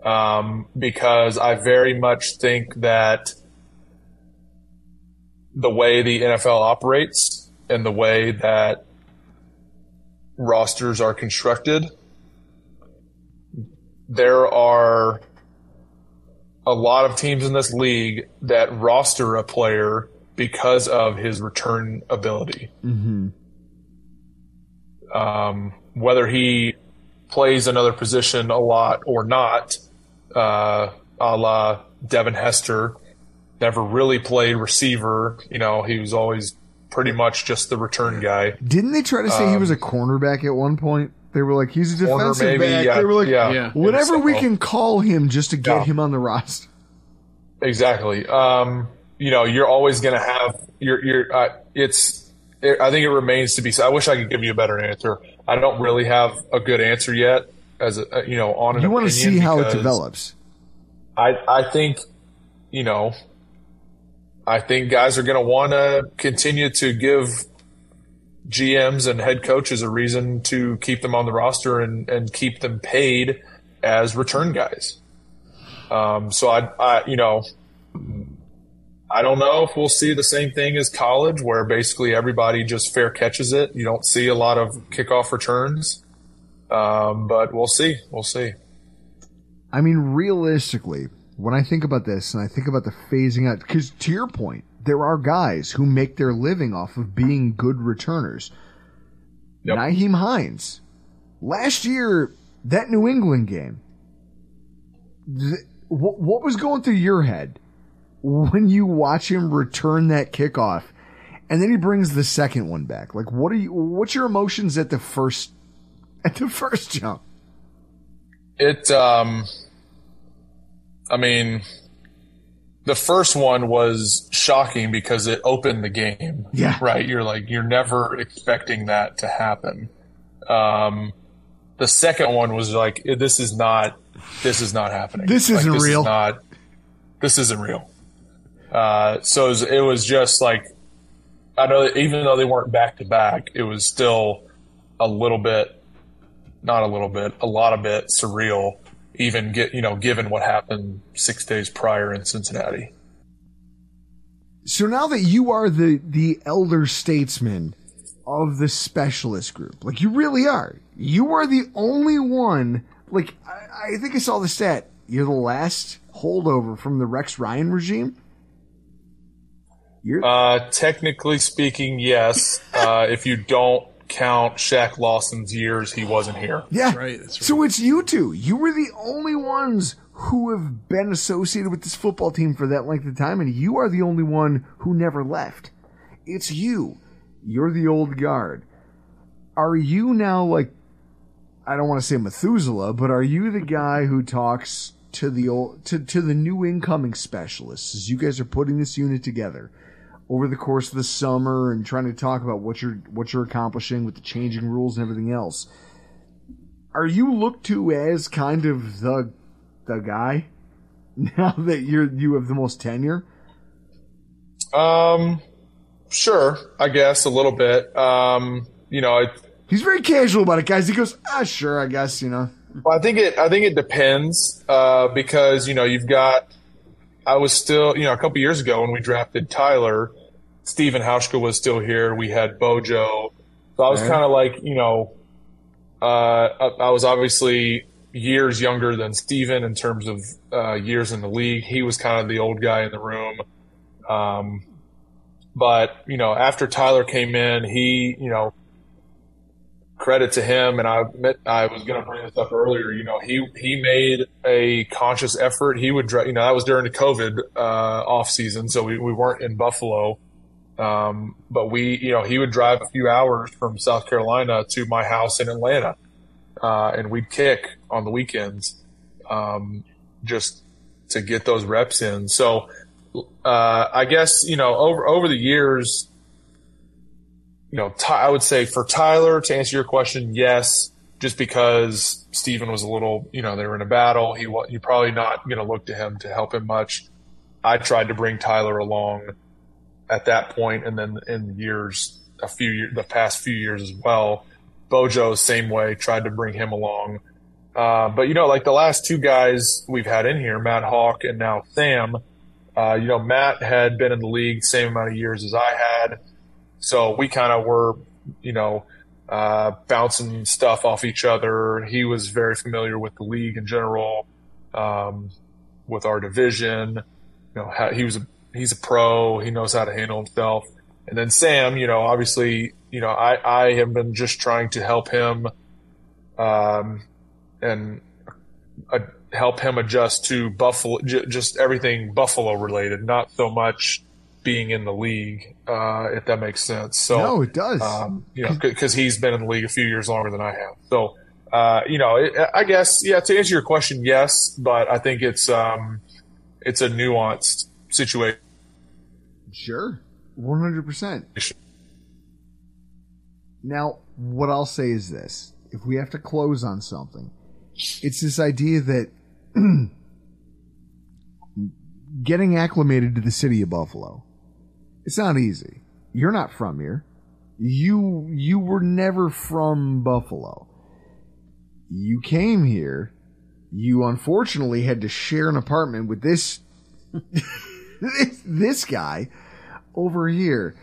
Um, because I very much think that the way the NFL operates and the way that rosters are constructed, there are a lot of teams in this league that roster a player because of his return ability. Um, whether he plays another position a lot or not, uh, a la Devin Hester, never really played receiver. You know, he was always pretty much just the return guy. Didn't they try to say he was a cornerback at one point? They were like, he's a defensive maybe, back. yeah, they were like, yeah. Yeah. whatever we can call him just to get Yeah. him on the roster. Exactly. Um, you know, you're always going to have your your. Uh, it's. It, I think it remains to be. I wish I could give you a better answer. I don't really have a good answer yet. As a, uh, you know, on an You want to see how it develops. I I think, you know, I think guys are going to want to continue to give GMs and head coaches a reason to keep them on the roster and and keep them paid as return guys. Um, so I, I, you know, I don't know if we'll see the same thing as college, where basically everybody just fair catches it. You don't see a lot of kickoff returns, um, but we'll see. We'll see. I mean, realistically, when I think about this and I think about the phasing out, because to your point, there are guys who make their living off of being good returners. Yep. Nyheim Hines. Last year, that New England game, th- what, what was going through your head when you watch him return that kickoff and then he brings the second one back? Like, what are you, what's your emotions at the first, at the first jump? It, um, I mean, the first one was shocking because it opened the game. Yeah. Right. You're like, you're never expecting that to happen. Um, the second one was like, this is not, this is not happening. This isn't this real. Is not, this isn't real. Uh, so it was, it was just like, I know that even though they weren't back to back, it was still a little bit not a little bit, a lot of bit surreal, even get you know, given what happened six days prior in Cincinnati. So now that you are the the elder statesman of the specialist group, like you really are, you are the only one. Like I, I think I saw the stat. You're the last holdover from the Rex Ryan regime. You're Uh, technically speaking, yes. Uh, if you don't count Shaq Lawson's years, he wasn't here. yeah, right, that's So it's you two. You were the only ones who have been associated with this football team for that length of time, and you are the only one who never left. It's you. You're the old guard. Are you now like I don't want to say Methuselah, but are you the guy who talks to the old to, to the new incoming specialists as you guys are putting this unit together over the course of the summer and trying to talk about what you're what you're accomplishing with the changing rules and everything else? Are you looked to as kind of the the guy now that you're you have the most tenure? Um, sure, I guess a little bit. Um, you know, it, He's very casual about it, guys. He goes, ah, sure, I guess, you know. Well, I think it. I think it depends uh, because you know you've got. I was still, you know, a couple years ago when we drafted Tyler, Stephen Hauschka was still here. We had Bojo, so I was kind of like, you know, uh, I, I was obviously years younger than Stephen in terms of uh, years in the league. He was kind of the old guy in the room. Um, but you know, after Tyler came in, he, you know, credit to him, and I admit, I was going to bring this up earlier. You know, he he made a conscious effort. He would, you know, that was during the COVID uh, off season, so we, we weren't in Buffalo. Um, but we, you know, he would drive a few hours from South Carolina to my house in Atlanta, uh, and we'd kick on the weekends, um, just to get those reps in. So, uh, I guess you know over over the years, you know, I would say for Tyler to answer your question, yes, just because Stephen was a little, you know, they were in a battle. He you're probably not going to look to him to help him much. I tried to bring Tyler along at that point, and then in years, a few years, the past few years as well. Bojo, same way, tried to bring him along. Uh, but you know, like the last two guys we've had in here, Matt Haack and now Sam. Uh, you know, Matt had been in the league same amount of years as I had, so we kind of were, you know, uh, bouncing stuff off each other. He was very familiar with the league in general, um, with our division. You know, ha- he was a, he's a pro. He knows how to handle himself. And then Sam, you know, obviously, you know, I, I have been just trying to help him, um, and uh, help him adjust to Buffalo, j- just everything Buffalo related, not so much being in the league, uh, if that makes sense. So, No, it does. um, you know, because he's been in the league a few years longer than I have. So, uh, you know, it, I guess, yeah, to answer your question, yes, but I think it's, um, it's a nuanced situation. Sure. 100%. Now, what I'll say is this. If we have to close on something, it's this idea that getting acclimated to the city of Buffalo, it's not easy. You're not from here. You, you were never from Buffalo. You came here. You unfortunately had to share an apartment with this, this, this guy over here.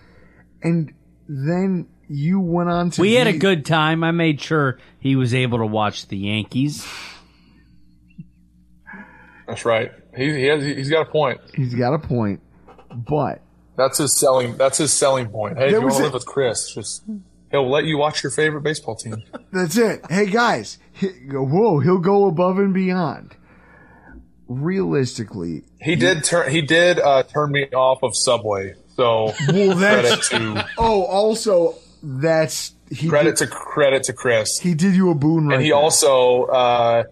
And then you went on to We had a good time. I made sure he was able to watch the Yankees. That's right. He, he has, he's got a point. He's got a point, but That's his selling, that's his selling point. Hey, if you want to live with Chris, just, he'll let you watch your favorite baseball team. that's it. Hey guys, he, whoa, he'll go above and beyond. Realistically, He did turn, he did, uh, turn me off of Subway. So well, credit that's to, oh, also that's he credit did, to, credit to Chris. he did you a boon right and he there. also uh,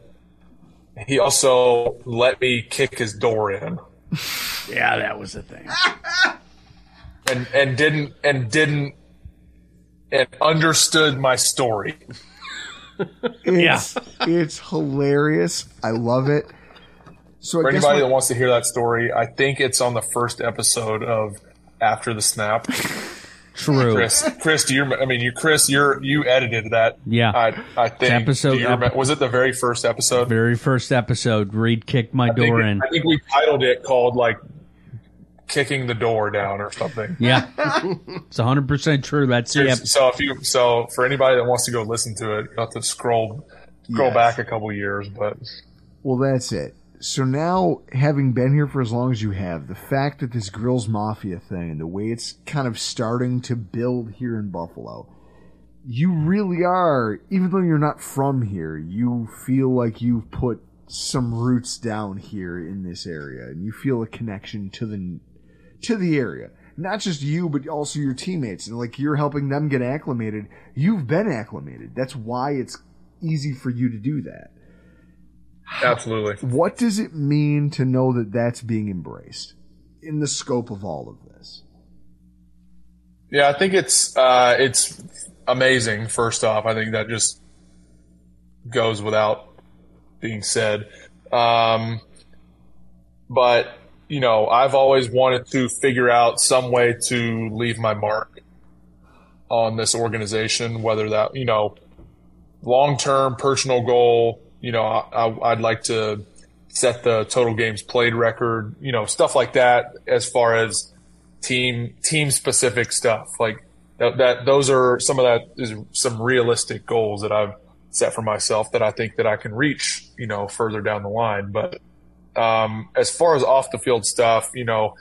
he also let me kick his door in Yeah, that was the thing. and and didn't and didn't and understood my story It's, it's hilarious. I love it. So for I anybody what- that wants to hear that story i think it's on the first episode of after the snap True. chris chris do you i mean you chris you're you edited that Yeah. i i think episode- do you was it the very first episode Very first episode, Reid kicked my I think, door in. I think we titled it called like kicking the door down or something Yeah, it's 100 percent true. That's the So if you so for anybody that wants to go listen to it, you have to scroll scroll Yes. back a couple years. But Well, that's it. So now, having been here for as long as you have, the fact that this Grills Mafia thing and the way it's kind of starting to build here in Buffalo, you really are, even though you're not from here, you feel like you've put some roots down here in this area, and you feel a connection to the to the area. Not just you, but also your teammates, and like you're helping them get acclimated. You've been acclimated. That's why it's easy for you to do that. absolutely, What does it mean to know that that's being embraced in the scope of all of this? yeah, I think it's uh, it's amazing. First off, I think that just goes without being said. Um, but you know, I've always wanted to figure out some way to leave my mark on this organization, whether that, you know, long term personal goal, you know, I, I'd like to set the total games played record, you know, stuff like that as far as team, team specific stuff. Like that, that, those are some of that is some realistic goals that I've set for myself that I think that I can reach, you know, further down the line. But, um, as far as off the field stuff, you know,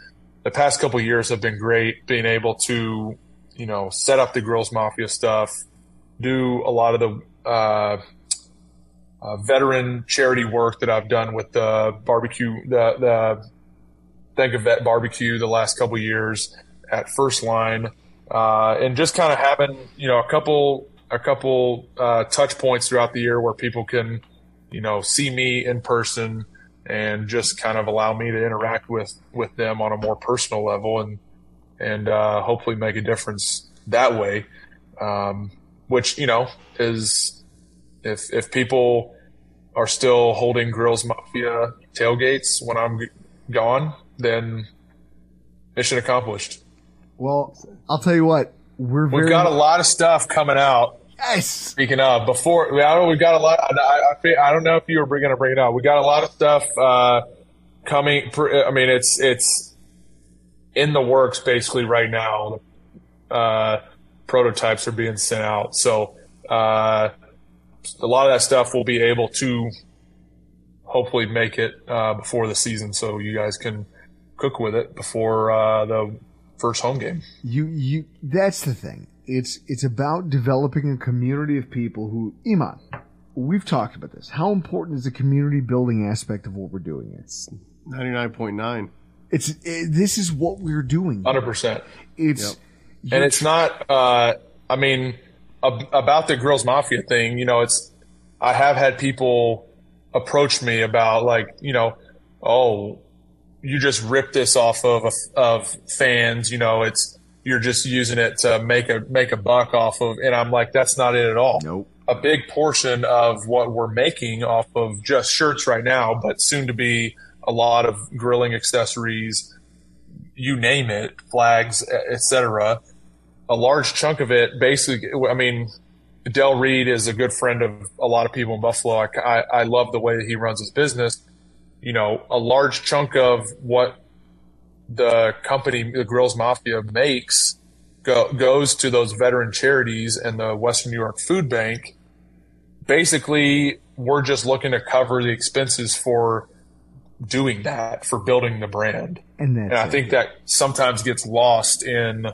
the past couple years have been great being able to, you know, set up the Grills Mafia stuff, do a lot of the uh, uh, veteran charity work that I've done with the barbecue, the the Think of Vet Barbecue the last couple years, at First Line, uh, and just kind of having you know a couple a couple uh, touch points throughout the year where people can you know see me in person and just kind of allow me to interact with with them on a more personal level and and uh, hopefully make a difference that way. Um, which you know is if if people are still holding Grills Mafia tailgates when I'm gone, then mission accomplished. Well, I'll tell you what. We're We've got a lot of stuff coming out. Yes. Speaking of, before we've got a lot. I, I, I don't know if you were going to bring it up. We got a lot of stuff uh, coming. I mean, it's it's in the works basically right now. Uh, prototypes are being sent out, so uh, a lot of that stuff will be able to hopefully make it uh, before the season, so you guys can cook with it before uh, the first home game. You you that's the thing. It's it's about developing a community of people who Eamoon. We've talked about this. How important is the community building aspect of what we're doing? It's Ninety nine point nine. it's it, this is what we're doing. Hundred percent. It's and it's not uh i mean ab- about the Grills Mafia thing you know it's i have had people approach me about like you know oh you just ripped this off of of fans you know it's you're just using it to make a make a buck off of and i'm like that's not it at all Nope. a big portion of what we're making off of just shirts right now but soon to be a lot of grilling accessories you name it, flags, etc. A large chunk of it, basically, I mean, Del Reed is a good friend of a lot of people in Buffalo. I, I, I love the way that he runs his business. You know, a large chunk of what the company, the Grills Mafia, makes go, goes to those veteran charities and the Western New York Food Bank. Basically, we're just looking to cover the expenses for doing that, for building the brand. and And I it. think that sometimes gets lost in,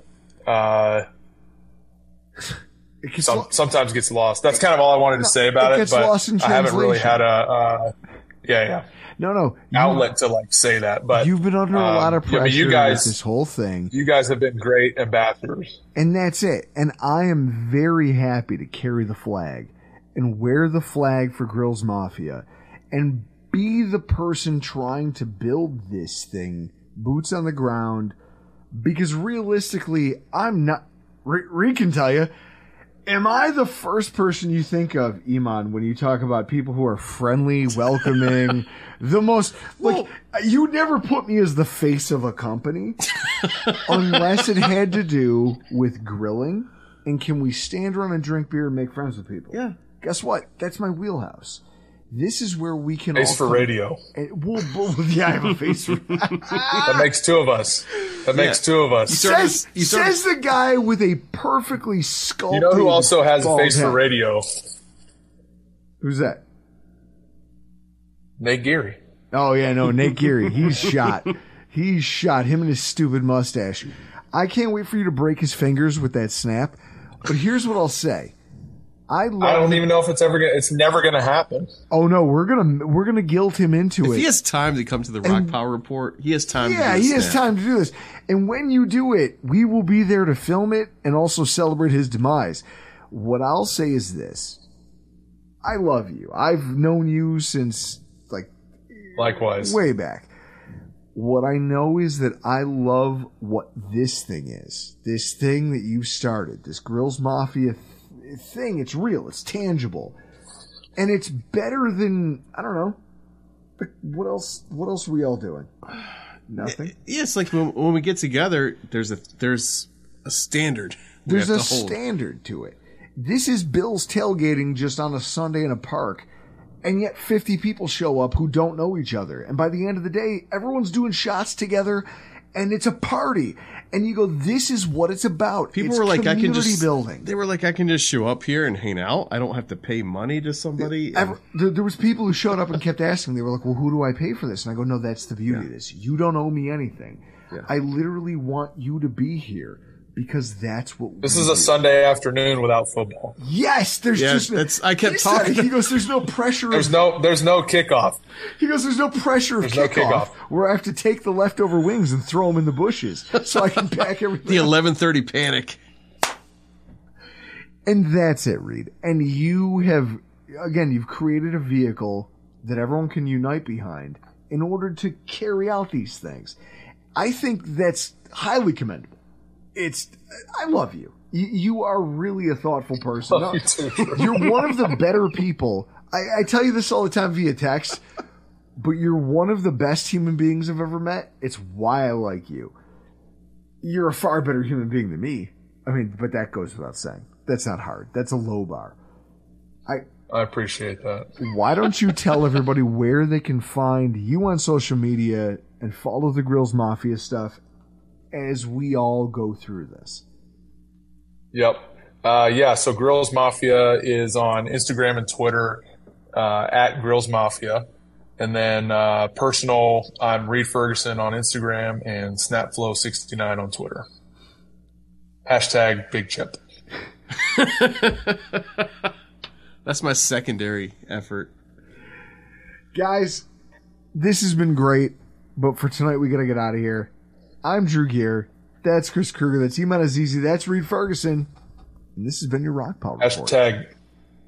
uh, some, lo- sometimes gets lost. That's kind of all I wanted to say about it it, but I haven't really had a, uh, yeah, yeah, no, no. Outlet to like say that. But You've been under a um, lot of pressure but you with guys, this whole thing. you guys have been great ambassadors. And that's it. And I am very happy to carry the flag and wear the flag for Grills Mafia and be the person trying to build this thing, boots on the ground. Because realistically, I'm not. Re- Reid can tell you. Am I the first person you think of, Eamoon, when you talk about people who are friendly, welcoming, the most like you never put me as the face of a company unless it had to do with grilling and can we stand around and drink beer and make friends with people? Yeah. Guess what? That's my wheelhouse. This is where we can Face all for come- radio. and eh, we'll, we'll- yeah, I have a face for That makes two of us. That makes two of us. sort of- says, you sort of- says the guy with a perfectly sculpted. You know who also has a bald face for radio? Who's that? Nate Geary. Oh yeah, no, Nate Geary. He's shot. He's shot. Him and his stupid mustache. I can't wait for you to break his fingers with that snap. But here's what I'll say. I love. I don't even know if it's ever gonna. It's never gonna happen. oh no, we're gonna we're gonna guilt him into If it. he has time to come to the Rockpile Report, he has time. yeah, to do he has snap. time to do this. And when you do it, we will be there to film it and also celebrate his demise. What I'll say is this. I love you. I've known you since like Likewise. way back. What I know is that I love what this thing is. This thing that you started, this Grills Mafia th- thing. It's real. It's tangible, and it's better than I don't know. But what else? What else are we all doing? Nothing. Yeah, it's like when, when we get together, there's a there's a standard. There's a to standard to it. This is Bill's tailgating just on a Sunday in a park, and yet 50 people show up who don't know each other. And by the end of the day, everyone's doing shots together, and it's a party. And you go, this is what it's about. People It's were like, I can just building. They were like, I can just show up here and hang out. I don't have to pay money to somebody. Ever, there, there was people who showed up and kept asking. They were like, "Well, who do I pay for this?" And I go, "No, that's the beauty of this. You don't owe me anything. I literally want you to be here because that's what This we is a. Sunday afternoon without football. Yes, there's Yeah, just that's- I kept he said talking- He goes, "There's no pressure. There's of, no there's no kickoff. he goes, "There's no pressure of There's no kickoff, kickoff. where I have to take the leftover wings and throw them in the bushes so I can pack everything." The 11:30 panic. And that's it, Reid. And you have, again, you've created a vehicle that everyone can unite behind in order to carry out these things. I think that's highly commendable. It's, I love you. You, you are really a thoughtful person. Love you too. You're one of the better people. I, I tell you this all the time via text, but you're one of the best human beings I've ever met. It's why I like you. You're a far better human being than me. I mean, but that goes without saying. That's not hard. That's a low bar. I I appreciate that. why don't you tell everybody where they can find you on social media and follow the Grills Mafia stuff as we all go through this? Yep. Uh, yeah. So Grills Mafia is on Instagram and Twitter uh, at Grills Mafia, and then uh, personal. I'm Reid Ferguson on Instagram and Snapflow69 on Twitter. Hashtag Big Chip. That's my secondary effort. Guys, this has been great, but for tonight we gotta get out of here. I'm Drew Gear. That's Chris Kruger. That's Eamoon Azizi. That's Reid Ferguson. And this has been your Rock Pile Report. Hashtag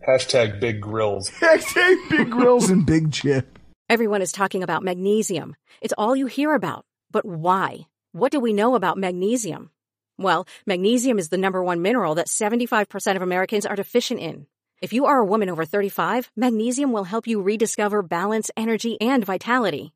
Hashtag Big Grills. Hashtag Big Grills and Big Chip. Everyone is talking about magnesium. It's all you hear about. But why? What do we know about magnesium? Well, magnesium is the number one mineral that 75% of Americans are deficient in. If you are a woman over 35, magnesium will help you rediscover balance, energy, and vitality.